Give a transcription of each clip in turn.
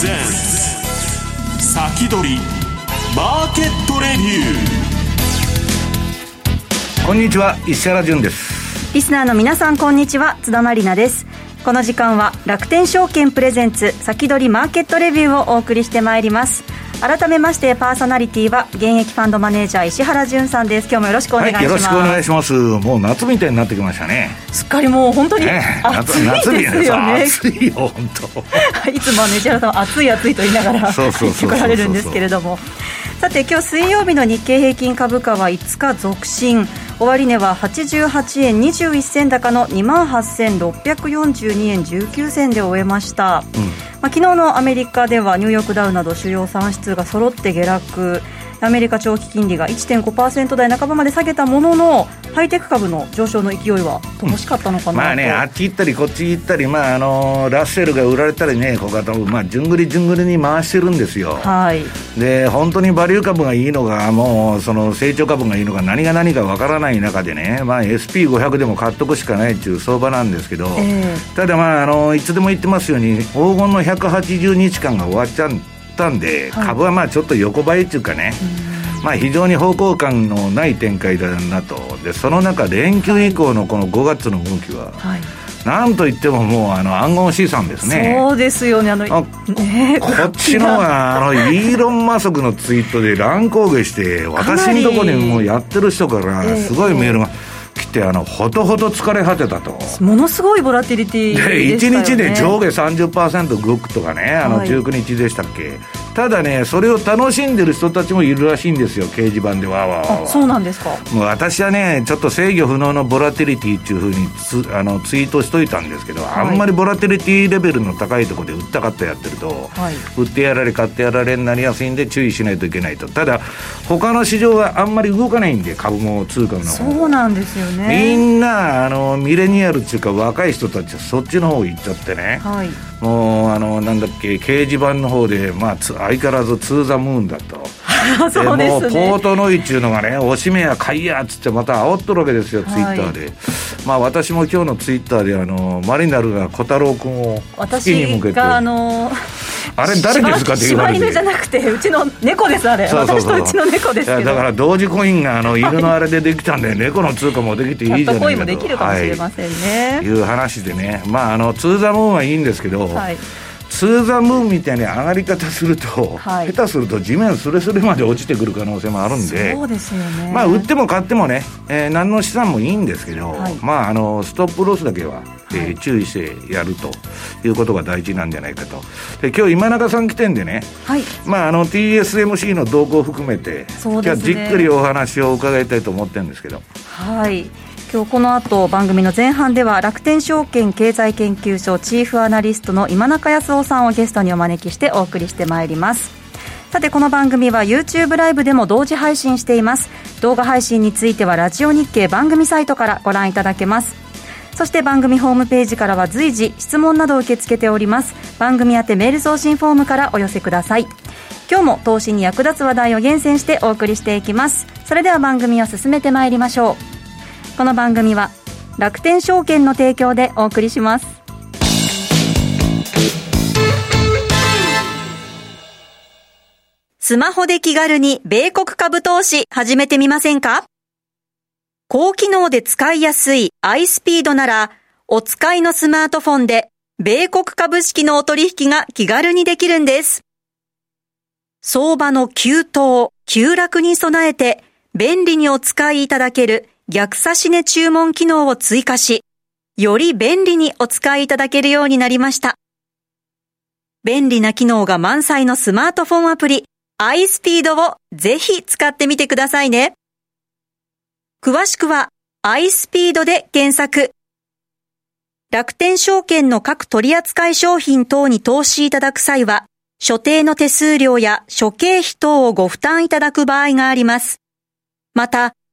先取りマーケットレビュー。こんにちは石原潤です。リスナーの皆さんこんにちは。津田まりなです。この時間は楽天証券プレゼンツ先取りマーケットレビューをお送りしてまいります。改めましてパーソナリティは現役ファンドマネージャー石原潤さんです。今日もよろしくお願いします、はい、よろしくお願いします。もう夏みたいになってきましたね。すっかりもう本当に暑いですよね。暑いよ本当。いつもね石原さんは暑い暑いと言いながら入ってこられるんですけれども。さて今日水曜日の日経平均株価は5日続伸終値は88円21銭高の2万8642円19銭で終えました、うん、まあ、昨日のアメリカではニューヨークダウなど主要産出が揃って下落アメリカ長期金利が1.5%台半ばまで下げたもののハイテク株の上昇の勢いは乏しかったのかな、うん、まあねあっち行ったりこっち行ったりまああのラッセルが売られたりね他とまあじゅんぐりじゅんぐりに回してるんですよ。はい。で本当にバリュー株がいいのかもうその成長株がいいのか何が何かわからない中でねまあ SP500 でも買っとくしかないっていう相場なんですけど、えー、ただまああのいつでも言ってますように黄金の180日間が終わっちゃったんで、はい、株はまあちょっと横ばいっていうかね、うん。まあ、非常に方向感のない展開だなと。でその中連休以降のこの5月の動きは、はい、なんといってももうあの暗号資産ですね。そうですよね。あのあ、ね、こっちのが あのイーロン・マスクのツイートで乱高下して私のところにもうやってる人からすごいメールが。えー来てあのほとほと疲れ果てたと。ものすごいボラティリティで、ね、1日で上下30%動くとかねあの19日でしたっけ、はい、ただねそれを楽しんでる人たちもいるらしいんですよ掲示板でわわわそうなんですか。もう私はねちょっと制御不能のボラティリティっていうふうにつあのツイートしといたんですけど、はい、あんまりボラティリティレベルの高いところで売ったかったやってると、はい、売ってやられ買ってやられになりやすいんで注意しないといけないと。ただ他の市場はあんまり動かないんで株も通貨のそうなんですよね。みんなあのミレニアルっていうか若い人たちはそっちの方行っちゃってね、はい、もうあのなんだっけ掲示板の方で、まあ、相変わらずツーザムーンだと。そうです、ね、もうポートノイっちゅうのがねおしめや買いやっつってまた煽っとるわけですよ、ツイッターで。まあ私も今日のツイッターであのマリナルが小太郎君を月に向けて。あのあれ誰ですかって言われて犬じゃなくてうちの猫ですあれ。そうそうそう私とうちの猫ですだから同時コインがあの犬のあれでできたんで、猫の通貨もできていいじゃないかとコインもできるかもしれませんね、はい、いう話でね。まああのツーザムーンはいいんですけど、はいツーザムーンみたいに上がり方すると、はい、下手すると地面すれすれまで落ちてくる可能性もあるんで。そうですよね。まあ売っても買ってもね、えー、何の資産もいいんですけど、はい、まああのストップロスだけは、えー、注意してやるということが大事なんじゃないかと。で今日今中さん来てんでね、はい、まああの TSMC の動向を含めて、ね、今日はじっくりお話を伺いたいと思ってるんですけど。はい今日この後番組の前半では楽天証券経済研究所チーフアナリストの今中康夫さんをゲストにお招きしてお送りしてまいります。さてこの番組は YouTube ライブでも同時配信しています。動画配信についてはラジオ日経番組サイトからご覧いただけます。そして番組ホームページからは随時質問などを受け付けております。番組宛てメール送信フォームからお寄せください。今日も投資に役立つ話題を厳選してお送りしていきます。それでは番組を進めてまいりましょう。この番組は楽天証券の提供でお送りしますスマホで気軽に米国株投資始めてみませんか？高機能で使いやすい iSpeed ならお使いのスマートフォンで米国株式のお取引が気軽にできるんです。相場の急騰、急落に備えて便利にお使いいただける逆差し値注文機能を追加し、より便利にお使いいただけるようになりました。便利な機能が満載のスマートフォンアプリ iSpeed をぜひ使ってみてくださいね。詳しくは iSpeed で検索。楽天証券の各取扱商品等に投資いただく際は、所定の手数料や諸経費等をご負担いただく場合があります。また、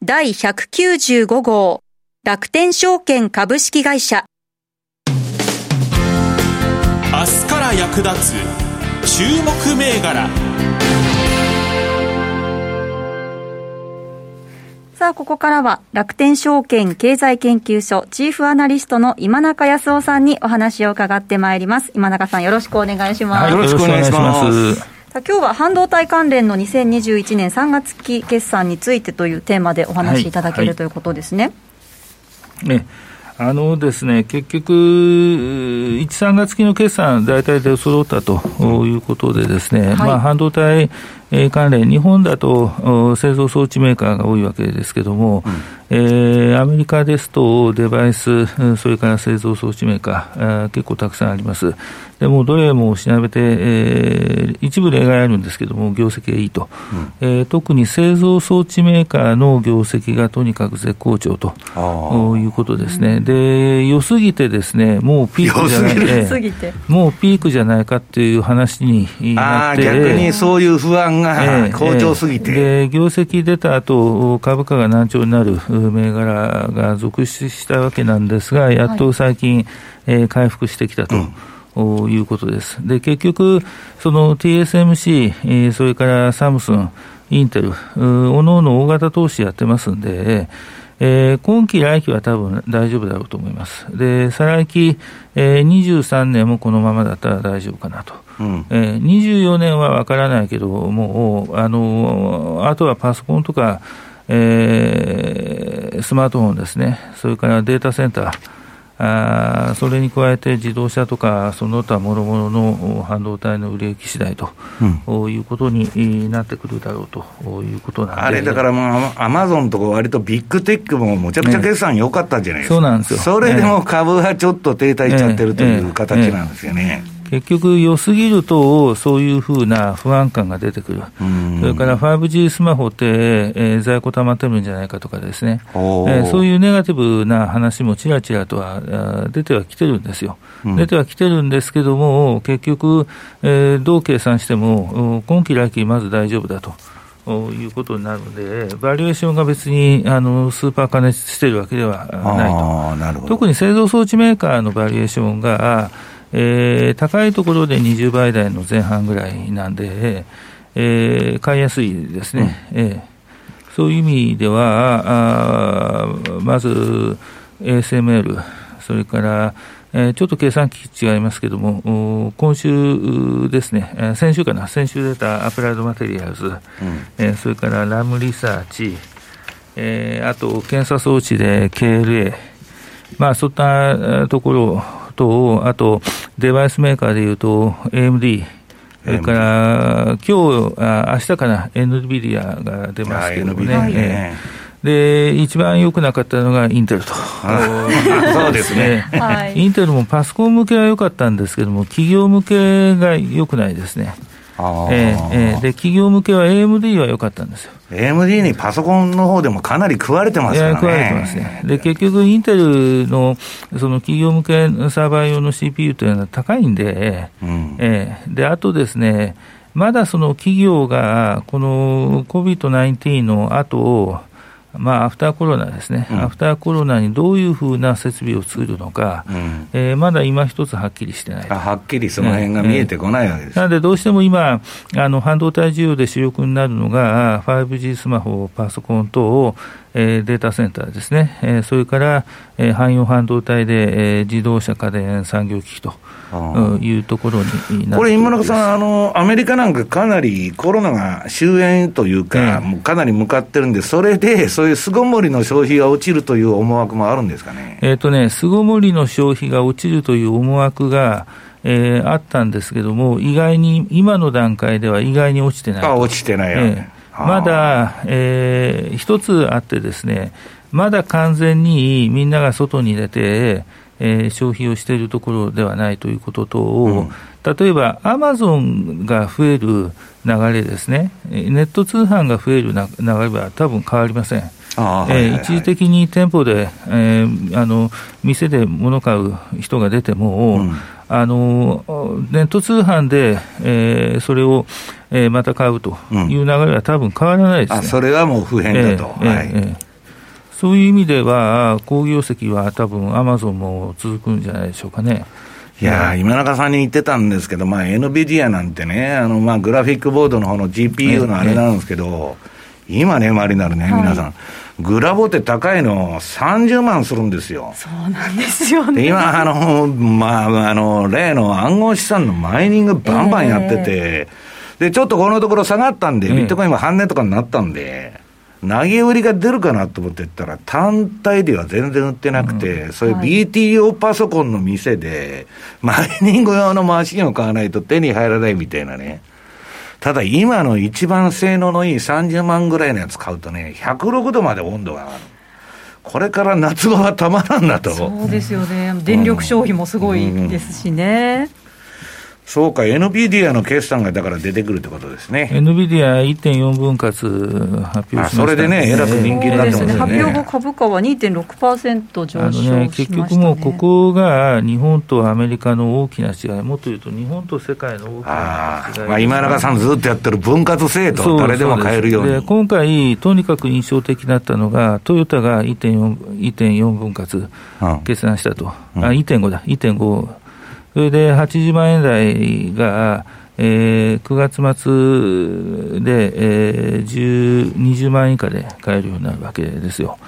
第195号、楽天証券株式会社。明日から役立つ注目銘柄。さあ、ここからは楽天証券経済研究所チーフアナリストの今中康夫さんにお話を伺ってまいります。今中さんよろしくお願いします。はい、よろしくお願いします。さあ今日は半導体関連の2021年3月期決算についてというテーマでお話しい。ただける、はい、ということですね。ねあのですね、結局、1、3月期の決算、大体出揃ったということでですね、はい、まあ、半導体関連、日本だと製造装置メーカーが多いわけですけれども、うん、えー、アメリカですとデバイス、それから製造装置メーカー、結構たくさんあります。でもどれも調べて、えー、一部例外あるんですけれども、業績がいいと、うん、えー、特に製造装置メーカーの業績がとにかく絶好調ということですね。で、良すぎてですね、もうピークじゃない、えー、もうピークじゃないかっていう話になって、逆にそういう不安が好調すぎて、えーえー、で業績出た後株価が難聴になる銘柄が続出したわけなんですが、やっと最近、はい、えー、回復してきたと。うん、いうことです。で、結局、その TSMC、えー、それからサムスン、インテル、おのおの大型投資やってますんで、えー、今期、来期は多分大丈夫だろうと思います。で、再来期、えー、23年もこのままだったら大丈夫かなと。うん、えー、24年は分からないけど、もう、あの、あとはパソコンとか、えー、スマートフォンですね、それからデータセンター、あそれに加えて自動車とか、その他もろもろの半導体の売れ行き次第と、うん、いうことになってくるだろうということなんで。あれだからもう、アマゾンとか割とビッグテックもむちゃくちゃ決算良かったんじゃないですか、そうなんですよ。それでも株はちょっと停滞しちゃってるという形なんですよね。えええ結局、良すぎると、そういうふうな不安感が出てくる、それから 5G スマホって、えー、在庫溜まってるんじゃないかとかですね、えー、そういうネガティブな話もちらちらとは出てはきてるんですよ、うん、出てはきてるんですけども、結局、えー、どう計算しても、今期来期、まず大丈夫だと。いうことになるので、バリエーションが別にあのスーパー加熱しているわけではないと、特に製造装置メーカーのバリエーションが、えー、高いところで20倍台の前半ぐらいなんで、えー、買いやすいですね、うん、えー、そういう意味では、あまず ASML、それから、えー、ちょっと計算機違いますけれども、今週ですね、えー、先週かな、先週出たアプライドマテリアルズ、うん、えー、それからラムリサーチ、えー、あと検査装置で KLA、まあ、そういったところと、あとデバイスメーカーでいうと AMD、それから、今日あ明日かな、NVIDIA が出ますけどもね。ねで、一番良くなかったのがインテルと。そうですね。インテルもパソコン向けは良かったんですけども、企業向けが良くないですね。えー、えー、で企業向けは AMD は良かったんですよ。AMD にパソコンの方でもかなり食われてますからね。食われてますね。で、結局、インテルのその企業向けサーバー用の CPU というのは高いんで、うん、えー、で、あとですね、まだその企業が、この COVID-19 の後、まあ、アフターコロナですね、うん、アフターコロナにどういうふうな設備を作るのか、うん、えー、まだ今一つはっきりしてない。はっきりその辺が見えてこないわけです、なので、どうしても今、あの半導体需要で主力になるのが、5G スマホ、パソコン等を、えー、データセンターですね、えー、それから、えー、汎用半導体で、えー、自動車、家電、産業機器というところにこれ、今中さんあの、アメリカなんかかなりコロナが終焉というか、もうかなり向かってるんで、それでそういう巣ごもりの消費が落ちるという思惑もあるんですかね？えっ、とね、巣ごもりの消費が落ちるという思惑が、えー、あったんですけども、意外に、今の段階では意外に落ちてない。あ、落ちてないよ、ね、えー、まだ、えー、一つあってですね、まだ完全にみんなが外に出て、えー、消費をしているところではないということと、うん、例えばアマゾンが増える流れですね、ネット通販が増える流れは多分変わりません。え一時的に店舗で、えー、あの店で物買う人が出ても、うん、あのネット通販で、えー、それを、えー、また買うという流れは多分変わらないです、ね、あそれはもう不変だと。えー、はい、えーそういう意味では、工業石は多分アマゾンも続くんじゃないでしょうかね。いや今中さんに言ってたんですけど、まあ、NVIDIA なんてね、あのまあグラフィックボードの方の GPU のあれなんですけど、今ね、マリナルね、皆さん、グラボって高いの30万するんですよ。そうなんですよね。今、あの、まあ、あの、例の暗号資産のマイニングバンバンやってて、えー、で、ちょっとこのところ下がったんで、ビットコインも半値とかになったんで、投げ売りが出るかなと思って言ったら、単体では全然売ってなくて、うん、それ BTO パソコンの店で、マイニング用のマシンを買わないと手に入らないみたいなね。ただ今の一番性能のいい30万ぐらいのやつ買うとね、106度まで温度が上がる。これから夏場はたまらんなと。そうですよね。電力消費もすごいですしね。うんそうか、NVIDIA の決算がだから出てくるってことですね。NVIDIA1.4 分割発表しました、それでね、えらく人気になってますね。発表後、株価は2.6%上昇しまね、結局もう、ここが日本とアメリカの大きな違い、もっと言うと、日本と世界の大きな違い。まあ、今中さんずっとやってる分割制度、誰でも買えるように。今回、とにかく印象的だったのが、トヨタが1.4分割決算したと、うん、あ1.5だ、1.5。それで80万円台が、えー、9月末で、えー、20万円以下で買えるようになるわけですよ。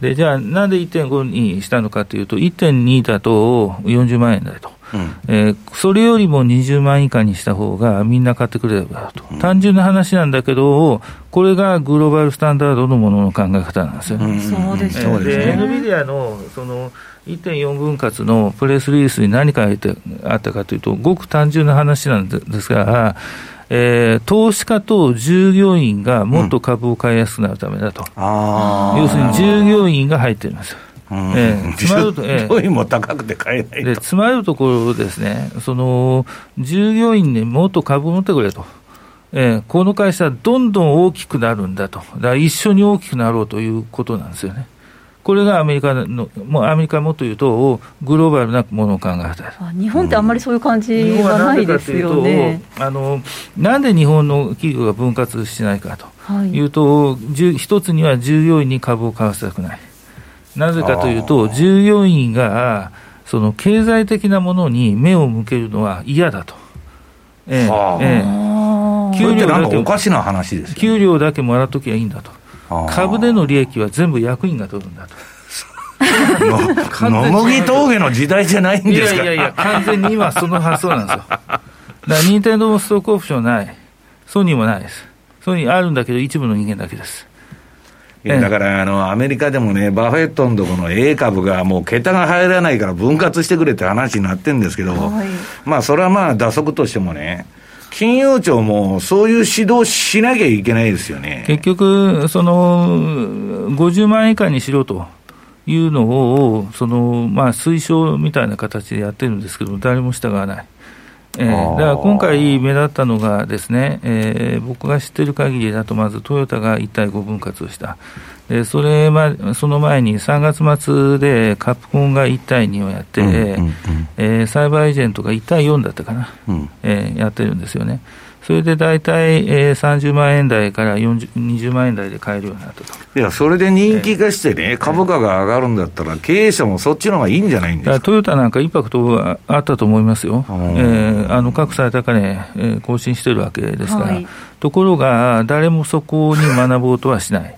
でじゃあ、なんで1.5にしたのかというと、1.2だと40万円だと、うん、えー、それよりも20万円以下にした方がみんな買ってくれるだと、うん、単純な話なんだけど、これがグローバルスタンダードのものの考え方なんですよね。うん、そうですね。で、NVIDIA のその1.4分割のプレスリリースに何書いてあったかというと、ごく単純な話なんですが、えー、投資家と従業員がもっと株を買いやすくなるためだと、うん、要するに従業員が入ってるんですよ。うん、えー、つまると、えー、も高くて買えないでつまるところですね、その従業員にもっと株を持ってくれと。えー、この会社はどんどん大きくなるんだと、だ一緒に大きくなろうということなんですよね。これがアメリカの、もうアメリカもというと、グローバルなものを考えた。日本ってあんまりそういう感じはないですよね。あのなんで日本の企業が分割しないかと。い。うと、はい、一つには従業員に株を買わせたくない。なぜかというと、従業員がその経済的なものに目を向けるのは嫌だと。ええええ、給料だけおかしな話です、ね、給料だけもらっときゃいいんだと。株での利益は全部役員が取るんだと。野麦峠の時代じゃないんですかいやいやいや、完全に今、その発想なんですよ。だから、任天堂もストックオプションない、ソニーもないです。ソニーあるんだけど、一部の人間だけです。だからあのアメリカでもね、バフェットのとこの A 株がもう桁が入らないから分割してくれって話になってるんですけど、はい、まあそれはまあ打足としてもね、金融庁もそういう指導しなきゃいけないですよね結局、その50万円以下にしろというのを、そのまあ、推奨みたいな形でやってるんですけど、誰も従わない。えー、だから今回目立ったのがですね、えー、僕が知ってる限りだと、まずトヨタが1対5分割をした。でそれま、その前に3月末でカプコンが1対2をやって、うんうんうん、えー、サイバーエージェントが1対4だったかな、うん、えー、やってるんですよね。それで大体、えー、30万円台から40 20万円台で買えるようになったと。いや、それで人気化してね、えー、株価が上がるんだったら、経営者もそっちの方がいいんじゃないんですか？トヨタなんかインパクトあったと思いますよ、えー、あの各最高値、えー、更新してるわけですから、はい、ところが、誰もそこに学ぼうとはしない。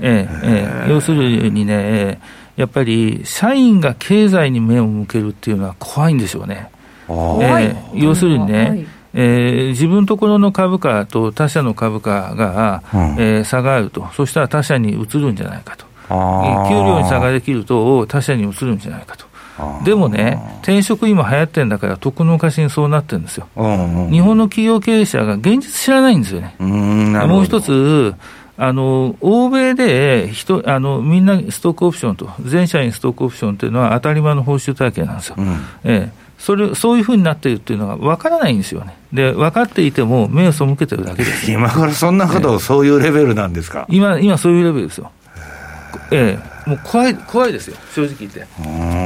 えええ要するにね、やっぱり社員が経済に目を向けるっていうのは怖いんでしょうね。え要するにね、えー、自分のところの株価と他社の株価が、うん、えー、差があると、そしたら他社に移るんじゃないかと、給料に差ができると他社に移るんじゃないかと。でもね、転職今流行ってるんだから、得の貸しにそうなってるんですよ。日本の企業経営者が現実知らないんですよね。もう一つ、あの欧米で人あのみんなストックオプションと、全社員ストックオプションというのは当たり前の報酬体系なんですよ。うん、ええそれそういうふうになっているっていうのが分からないんですよね。で、分かっていても、目を背けてるだけです。今からそんなこと、そういうレベルなんですか？今、今そういうレベルですよ。ええ、もう怖い、怖いですよ、正直言って。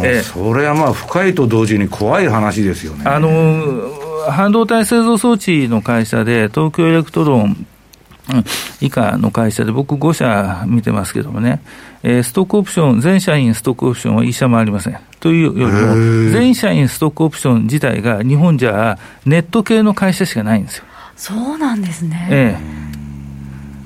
えー、それはまあ深いと同時に怖い話ですよね。あの半導体製造装置の会社で、東京エレクトロン以下の会社で、僕5社見てますけどもね、えー、ストックオプション、全社員ストックオプションは1社もありません。というよりも、全社員ストックオプション自体が日本じゃネット系の会社しかないんですよ。そうなんですね。ええ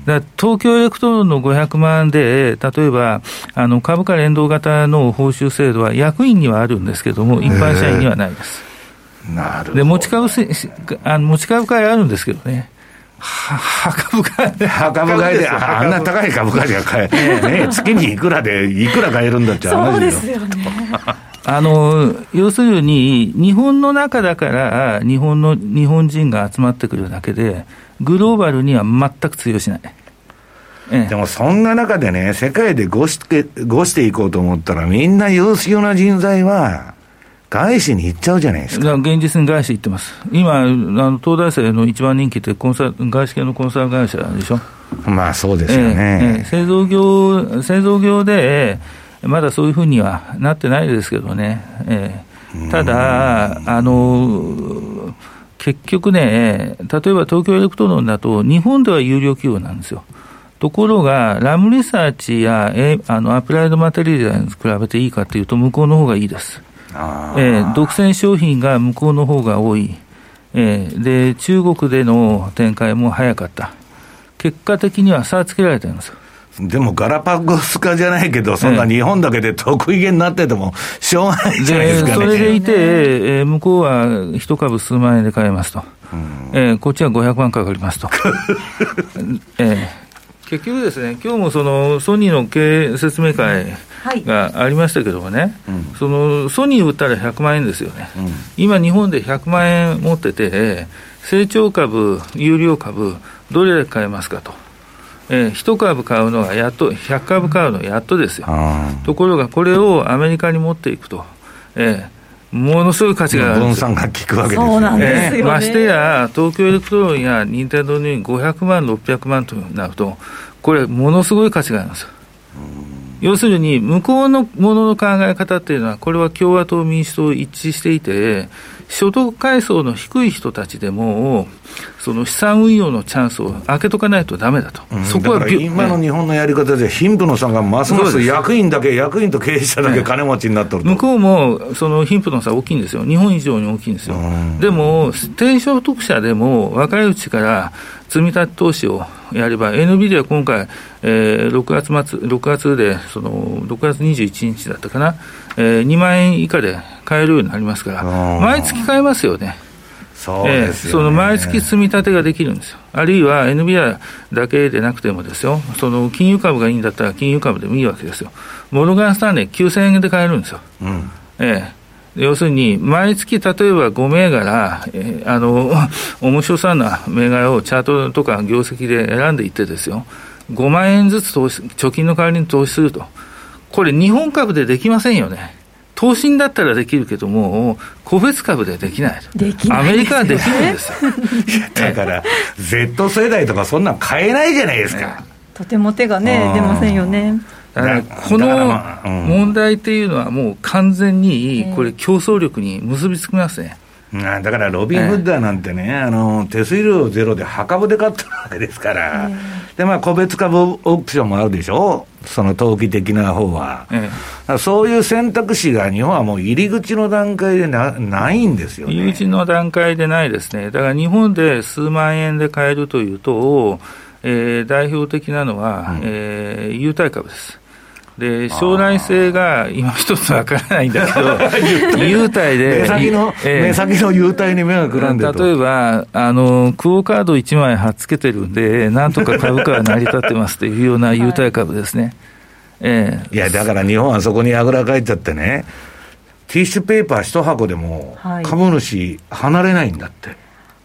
だ東京エレクトロンの500万で、例えばあの株価連動型の報酬制度は役員にはあるんですけれども、一般社員にはないです。なるほどで持ち株あの持ち株会あるんですけどね。は株買いは株買いで、あんな高い株価で買え、ね、月にいくらで、いくら買えるんだって話そうですよね。あの要するに、日本の中だから日本の日本人が集まってくるだけで、グローバルには全く通用しない。でもそんな中でね、世界でごしてごしていこうと思ったら、みんな優秀な人材は、外資に行っちゃうじゃないですか。現実に外資行ってます。今、あの東大生の一番人気ってコンサ外資系のコンサル会社でしょ？まあそうですよね。えーえー、製造業、製造業で、まだそういうふうにはなってないですけどね。えー、ただ、あの、結局ね、例えば東京エレクトロンだと、日本では優良企業なんですよ。ところが、ラムリサーチやあのアプライドマテリアルに比べていいかというと、向こうの方がいいです。えー、独占商品が向こうの方が多い、えー、で中国での展開も早かった、結果的には差つけられてるんです。よ。でもガラパゴス化じゃないけど、そんな日本だけで得意げになってても、しょうがないじゃないですか、ね、それでいて、えー、向こうは一株数万円で買えますと、えー、こっちは500万かかりますと。えー。結局ですね、今日もそのソニーの経営説明会がありましたけどもね、はい、そのソニー売ったら100万円ですよね、うん、今、日本で100万円持ってて、成長株、優良株、どれで買えますかと。えー、1株買うのがやっと、100株買うのやっとですよ。ところが、これをアメリカに持っていくと。えーものすごい価値がある分散が効くわけですよね。ねましてや、東京エレクトロンや任天堂に500万、600万となると、これ、ものすごい価値があるんですよ。要するに、向こうのものの考え方っていうのは、これは共和党、民主党一致していて、所得階層の低い人たちでも、その資産運用のチャンスを開けとかないとだめだと、うん、そこは今の日本のやり方で、貧富の差がますます役員だけ、役員と経営者だけ金持ちになってる向こうもその貧富の差大きいんですよ、日本以上に大きいんですよ。でも、低所得者でも若いうちから積み立て投資をやれば、NVIDIA 今回、えー、6月末、6月で、その6月21日だったかな、えー、2万円以下で買えるようになりますから、毎月買えますよね。そうですよ、ね、その毎月積み立てができるんですよ。あるいは NBI だけでなくてもですよ、その金融株がいいんだったら金融株でもいいわけですよ。モルガンスタンレー9000円で買えるんですよ。うん、ええ要するに、毎月例えば5銘柄、えー、あの、面白そうな銘柄をチャートとか業績で選んでいってですよ、5万円ずつ投資、貯金の代わりに投資すると。これ日本株でできませんよね。投信だったらできるけども、個別株でできない。できない、アメリカはできるんですよ。だから、Z 世代とかそんなん買えないじゃないですか。とても手がね、出ませんよね。この問題っていうのは、もう完全にこれ、競争力に結びつきますね。だからロビン・フッダーなんてね、えー、あの手数料ゼロで墓場で買ったわけですから、えー、でまあ、個別株オプションもあるでしょ、その投機的な方は、えー、そういう選択肢が日本はもう入り口の段階でなないんですよ、ね、入り口の段階でないですね、だから日本で数万円で買えるというと、えー、代表的なのは、うん、えー、優待株です。で将来性が今一つわからないんだけど、優待で、目先の、えー、目先の優待に目がくらんで例えば、あの、クオカード1枚貼っつけてるんで、なんとか株価は成り立ってますというような優待株ですね。はい、え。ー、いや、だから日本はそこにあぐらかいちゃってね、ティッシュペーパー一箱でも株主離れないんだって。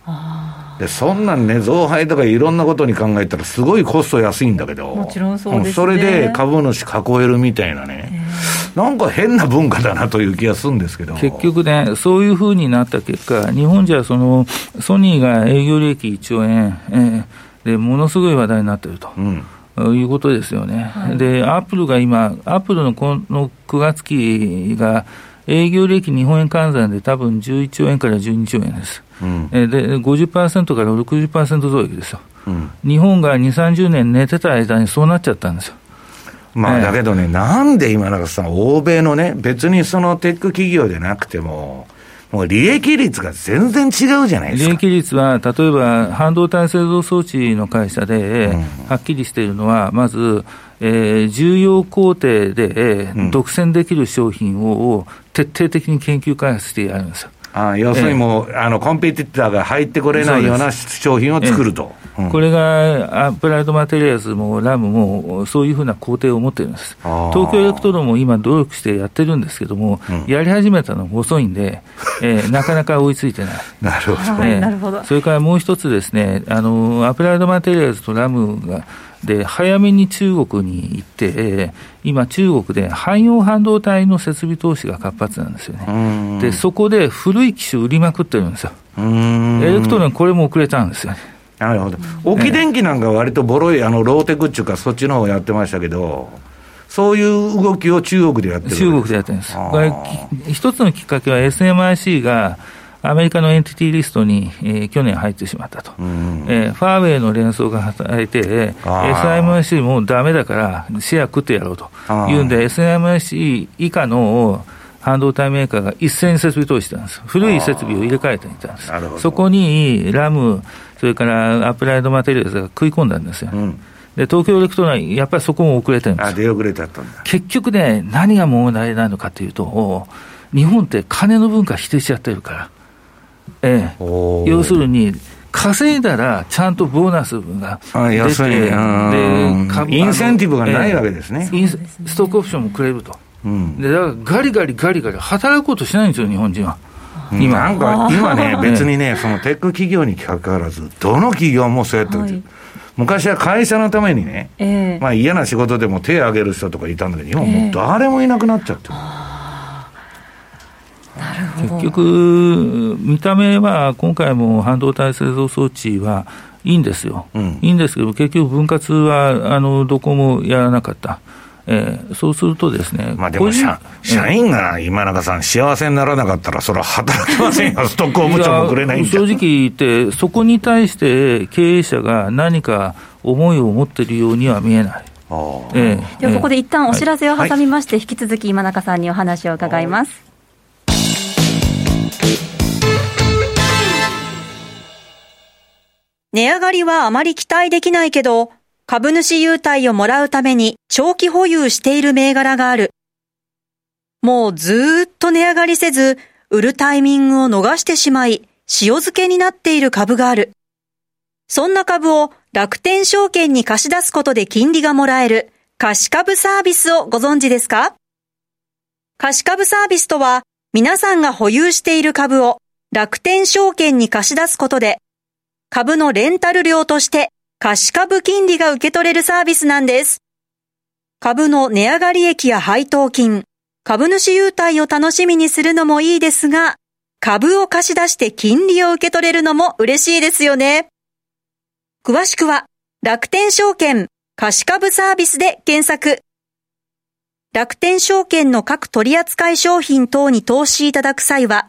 はいでそんなんね、増配とかいろんなことに考えたら、すごいコスト安いんだけど、もちろんそうです、ね、それで株主囲えるみたいなね、えー、なんか変な文化だなという気がするんですけど。結局ね、そういうふうになった結果、日本じゃそのソニーが営業利益1兆円、えー、でものすごい話題になってると。うん。いうことですよね。はい、で、アップルが今、アップルのこの9月期が、営業利益日本円換算で多分11兆円から12兆円です。うん、で、50%から60%増益ですよ。うん、日本が2、30年寝てた間にそうなっちゃったんですよ。まあ、だけどね、なんで今永さん、欧米のね、別にそのテック企業でなくても、もう利益率が全然違うじゃないですか。利益率は、例えば半導体製造装置の会社で、はっきりしているのは、まず、えー、重要工程で、独占できる商品を徹底的に研究開発してやるんですよ。あ要するにもう、えー、あのコンペティターが入ってこれないような商品を作ると。えーうん、これがアプライドマテリアルズもラムもそういうふうな工程を持ってるんです。東京エレクトロンも今努力してやってるんですけども、うん、やり始めたのが遅いんで、えー、なかなか追いついてない。なるほど、えー、それからもう一つですね、あの、アプライドマテリアルズとラムが、で、早めに中国に行って、今、中国で汎用半導体の設備投資が活発なんですよね。で、そこで古い機種売りまくってるんですよ。エレクトロン、これも遅れたんですよね。なるほど。沖電気なんか割とボロい、あの、ローテクっていうか、そっちの方やってましたけど、そういう動きを中国でやってる中国でやってるんです。これ、一つのきっかけは SMIC が、アメリカのエンティティリストに、えー、去年入ってしまったと、うん、えー、ファーウェイの連想が働いて、SIMC もだめだからシェア食ってやろうというんで、SIMC 以下の半導体メーカーが一斉に設備投資したんです。古い設備を入れ替えていたんです。そこにラム、それからアプライドマテリアルズが食い込んだんですよ。うんで、東京エレクトロンやっぱりそこも遅れてるんですあ、出遅れちゃったんだ。結局ね、何が問題なのかというと、日本って金の文化否定しちゃってるから。ええ、要するに、稼いだらちゃんとボーナスが出て、でインセンティブがないわけですね。ストックオプションもくれると。うん、でだからガリガリガリガリ働くことしないんですよ、日本人は。今。なんか 今ね、別にね、そのテック企業にかかわらず、どの企業もそうやって、はい、昔は会社のためにね、えー、まあ嫌な仕事でも手を挙げる人とかいたんだけど、今もう誰もいなくなっちゃってる。えー結局、見た目は今回も半導体製造装置はいいんですよ、うん、いいんですけど、結局、分割はあのどこもやらなかった。えー、そうするとですね、まあでも社、社員が今中さん、幸せにならなかったら、それは働きませんよ、ストックオプションもくれないん正直言って、そこに対して経営者が何か思いを持っているようには見えない。えー、ではここで一旦お知らせを挟みまして、引き続き今中さんにお話を伺います。値上がりはあまり期待できないけど、株主優待をもらうために長期保有している銘柄がある。もうずーっと値上がりせず、売るタイミングを逃してしまい、塩漬けになっている株がある。そんな株を楽天証券に貸し出すことで金利がもらえる貸し株サービスをご存知ですか？貸し株サービスとは、皆さんが保有している株を楽天証券に貸し出すことで株のレンタル料として貸株金利が受け取れるサービスなんです。株の値上がり益や配当金、株主優待を楽しみにするのもいいですが、株を貸し出して金利を受け取れるのも嬉しいですよね。詳しくは楽天証券貸株サービスで検索。楽天証券の各取扱商品等に投資いただく際は、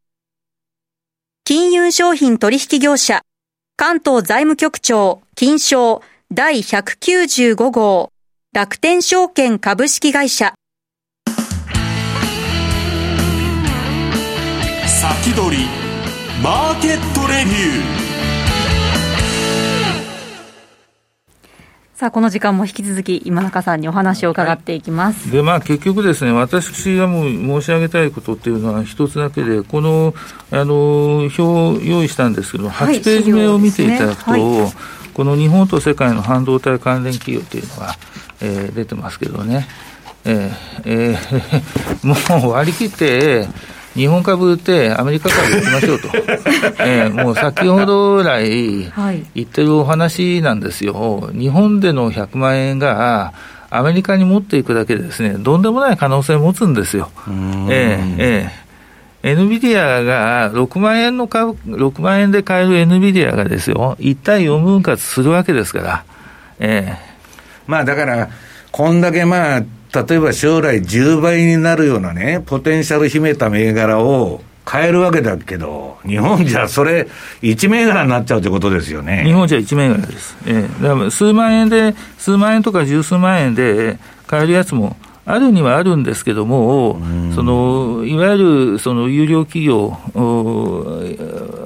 金融商品取引業者、関東財務局長、金賞第195号、楽天証券株式会社。先取り、マーケットレビュー。さあ、この時間も引き続き今中さんにお話を伺っていきます。で、まあ、結局ですね、私がもう申し上げたいことっていうのは一つだけで、この、あの、表を用意したんですけど、8ページ目を見ていただくと、はいこの日本と世界の半導体関連企業というのが、えー、出てますけどね、えーえー、もう割り切って、日本株売ってアメリカ株行きましょうと、えー、もう先ほど来言ってるお話なんですよ、日本での100万円がアメリカに持っていくだけでですね、どんでもない可能性を持つんですよ。えー、えー NVIDIA が6万円の株、6万円で買える NVIDIA がですよ、1対4分割するわけですから、ええ。ー、まあだから、こんだけまあ、例えば将来10倍になるようなね、ポテンシャル秘めた銘柄を買えるわけだけど、日本じゃそれ、1銘柄になっちゃうってことですよね。日本じゃ1銘柄です。ええ、だから数万円で、数万円とか十数万円で買えるやつもあるにはあるんですけども、そのいわゆるその有料企業、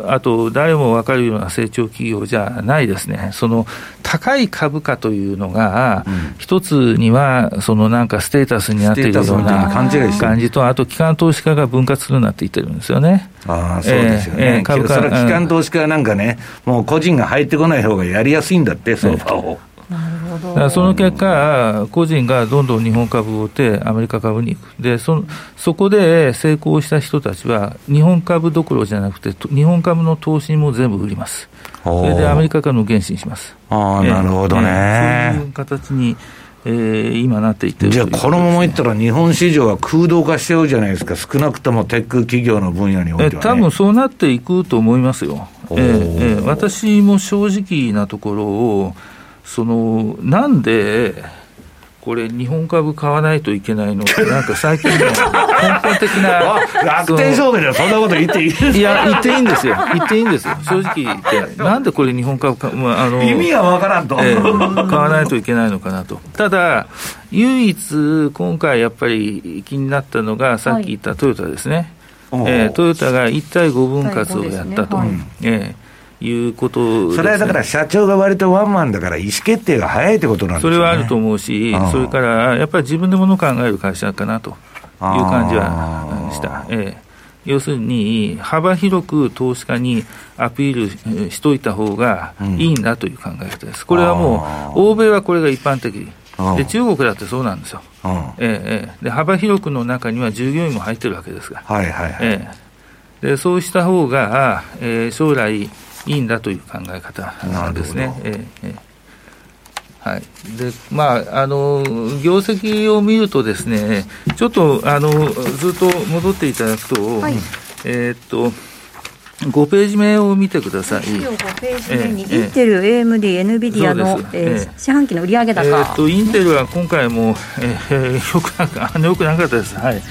あと誰も分かるような成長企業じゃないですね、その高い株価というのが、一つには、そのなんかステータスになっているような感じと、あと機関投資家が分割するなって言ってるんですよね。あそうですよね、えー、株価それ機関投資家なんかね、もう個人が入ってこない方がやりやすいんだって、相場を。その結果、個人がどんどん日本株を売って、アメリカ株に行く、でそそこで成功した人たちは、日本株どころじゃなくて、日本株の投資も全部売ります、それでアメリカ株の減資します。あなるほどね、えー、そういう形にえー、今なっていってじゃあ、このままいったら、日本市場は空洞化しちゃうじゃないですか、少なくともテック企業の分野においては、ね、多分そうなっていくと思いますよ、えーえー、私も正直なところを、そのなんで、これ、日本株買わないといけないの？って、なんか最近の根本的な 楽天証券ではそんなこと言っていい？ですかいや、言っていいんですよ、言っていいんですよ、正直言って、なんでこれ、日本株か、まあ、あの意味がわからんと、えー、買わないといけないのかなと、ただ、唯一、今回やっぱり気になったのが、さっき言ったトヨタですね。はい、えー、トヨタが1対5分割をやったと。ね。はい、えーいうことそれはだから社長が割とワンマンだから、意思決定が早いってことなんですね、それはあると思うし、それからやっぱり自分でものを考える会社かなという感じはした。ええ。要するに、幅広く投資家にアピールしといた方がいいんだという考え方です。これはもう、欧米はこれが一般的。で中国だってそうなんですよ、ええで幅広くの中には従業員も入ってるわけですが、はいはいはい。ええ、でそうした方が、えー、将来、いいんだという考え方なんですね。ええはい。でまあ、あの業績を見ると、ですねちょっとあのずっと戻っていただくと、はい、えー、っと5ページ目を見てください。5ページ目に、インテル、AMD、NVIDIA の、えー、四半期の売上高、えー、っとインテルは今回も、えー、よくなかよくなかったです。はい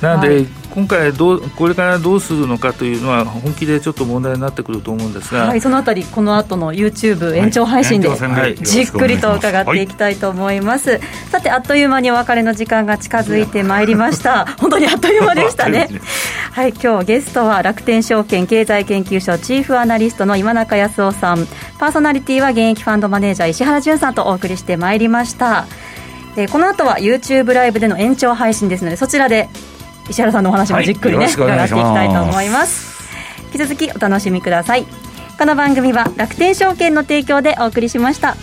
なので、はい今回どう、これからどうするのかというのは、本気でちょっと問題になってくると思うんですが、はい、そのあたり、この後の YouTube 延長配信で、はい、じっくりと伺っていきたいと思います。はい、さて、あっという間にお別れの時間が近づいてまいりました。本当にあっという間でした ね。はい、今日ゲストは楽天証券経済研究所チーフアナリストの今中康夫さん、パーソナリティは現役ファンドマネージャー石原潤さんとお送りしてまいりました。えー、この後は YouTube ライブでの延長配信ですので、そちらで石原さんのお話もじっくりね、はい、伺っていきたいと思います。引き続きお楽しみください。この番組は楽天証券の提供でお送りしました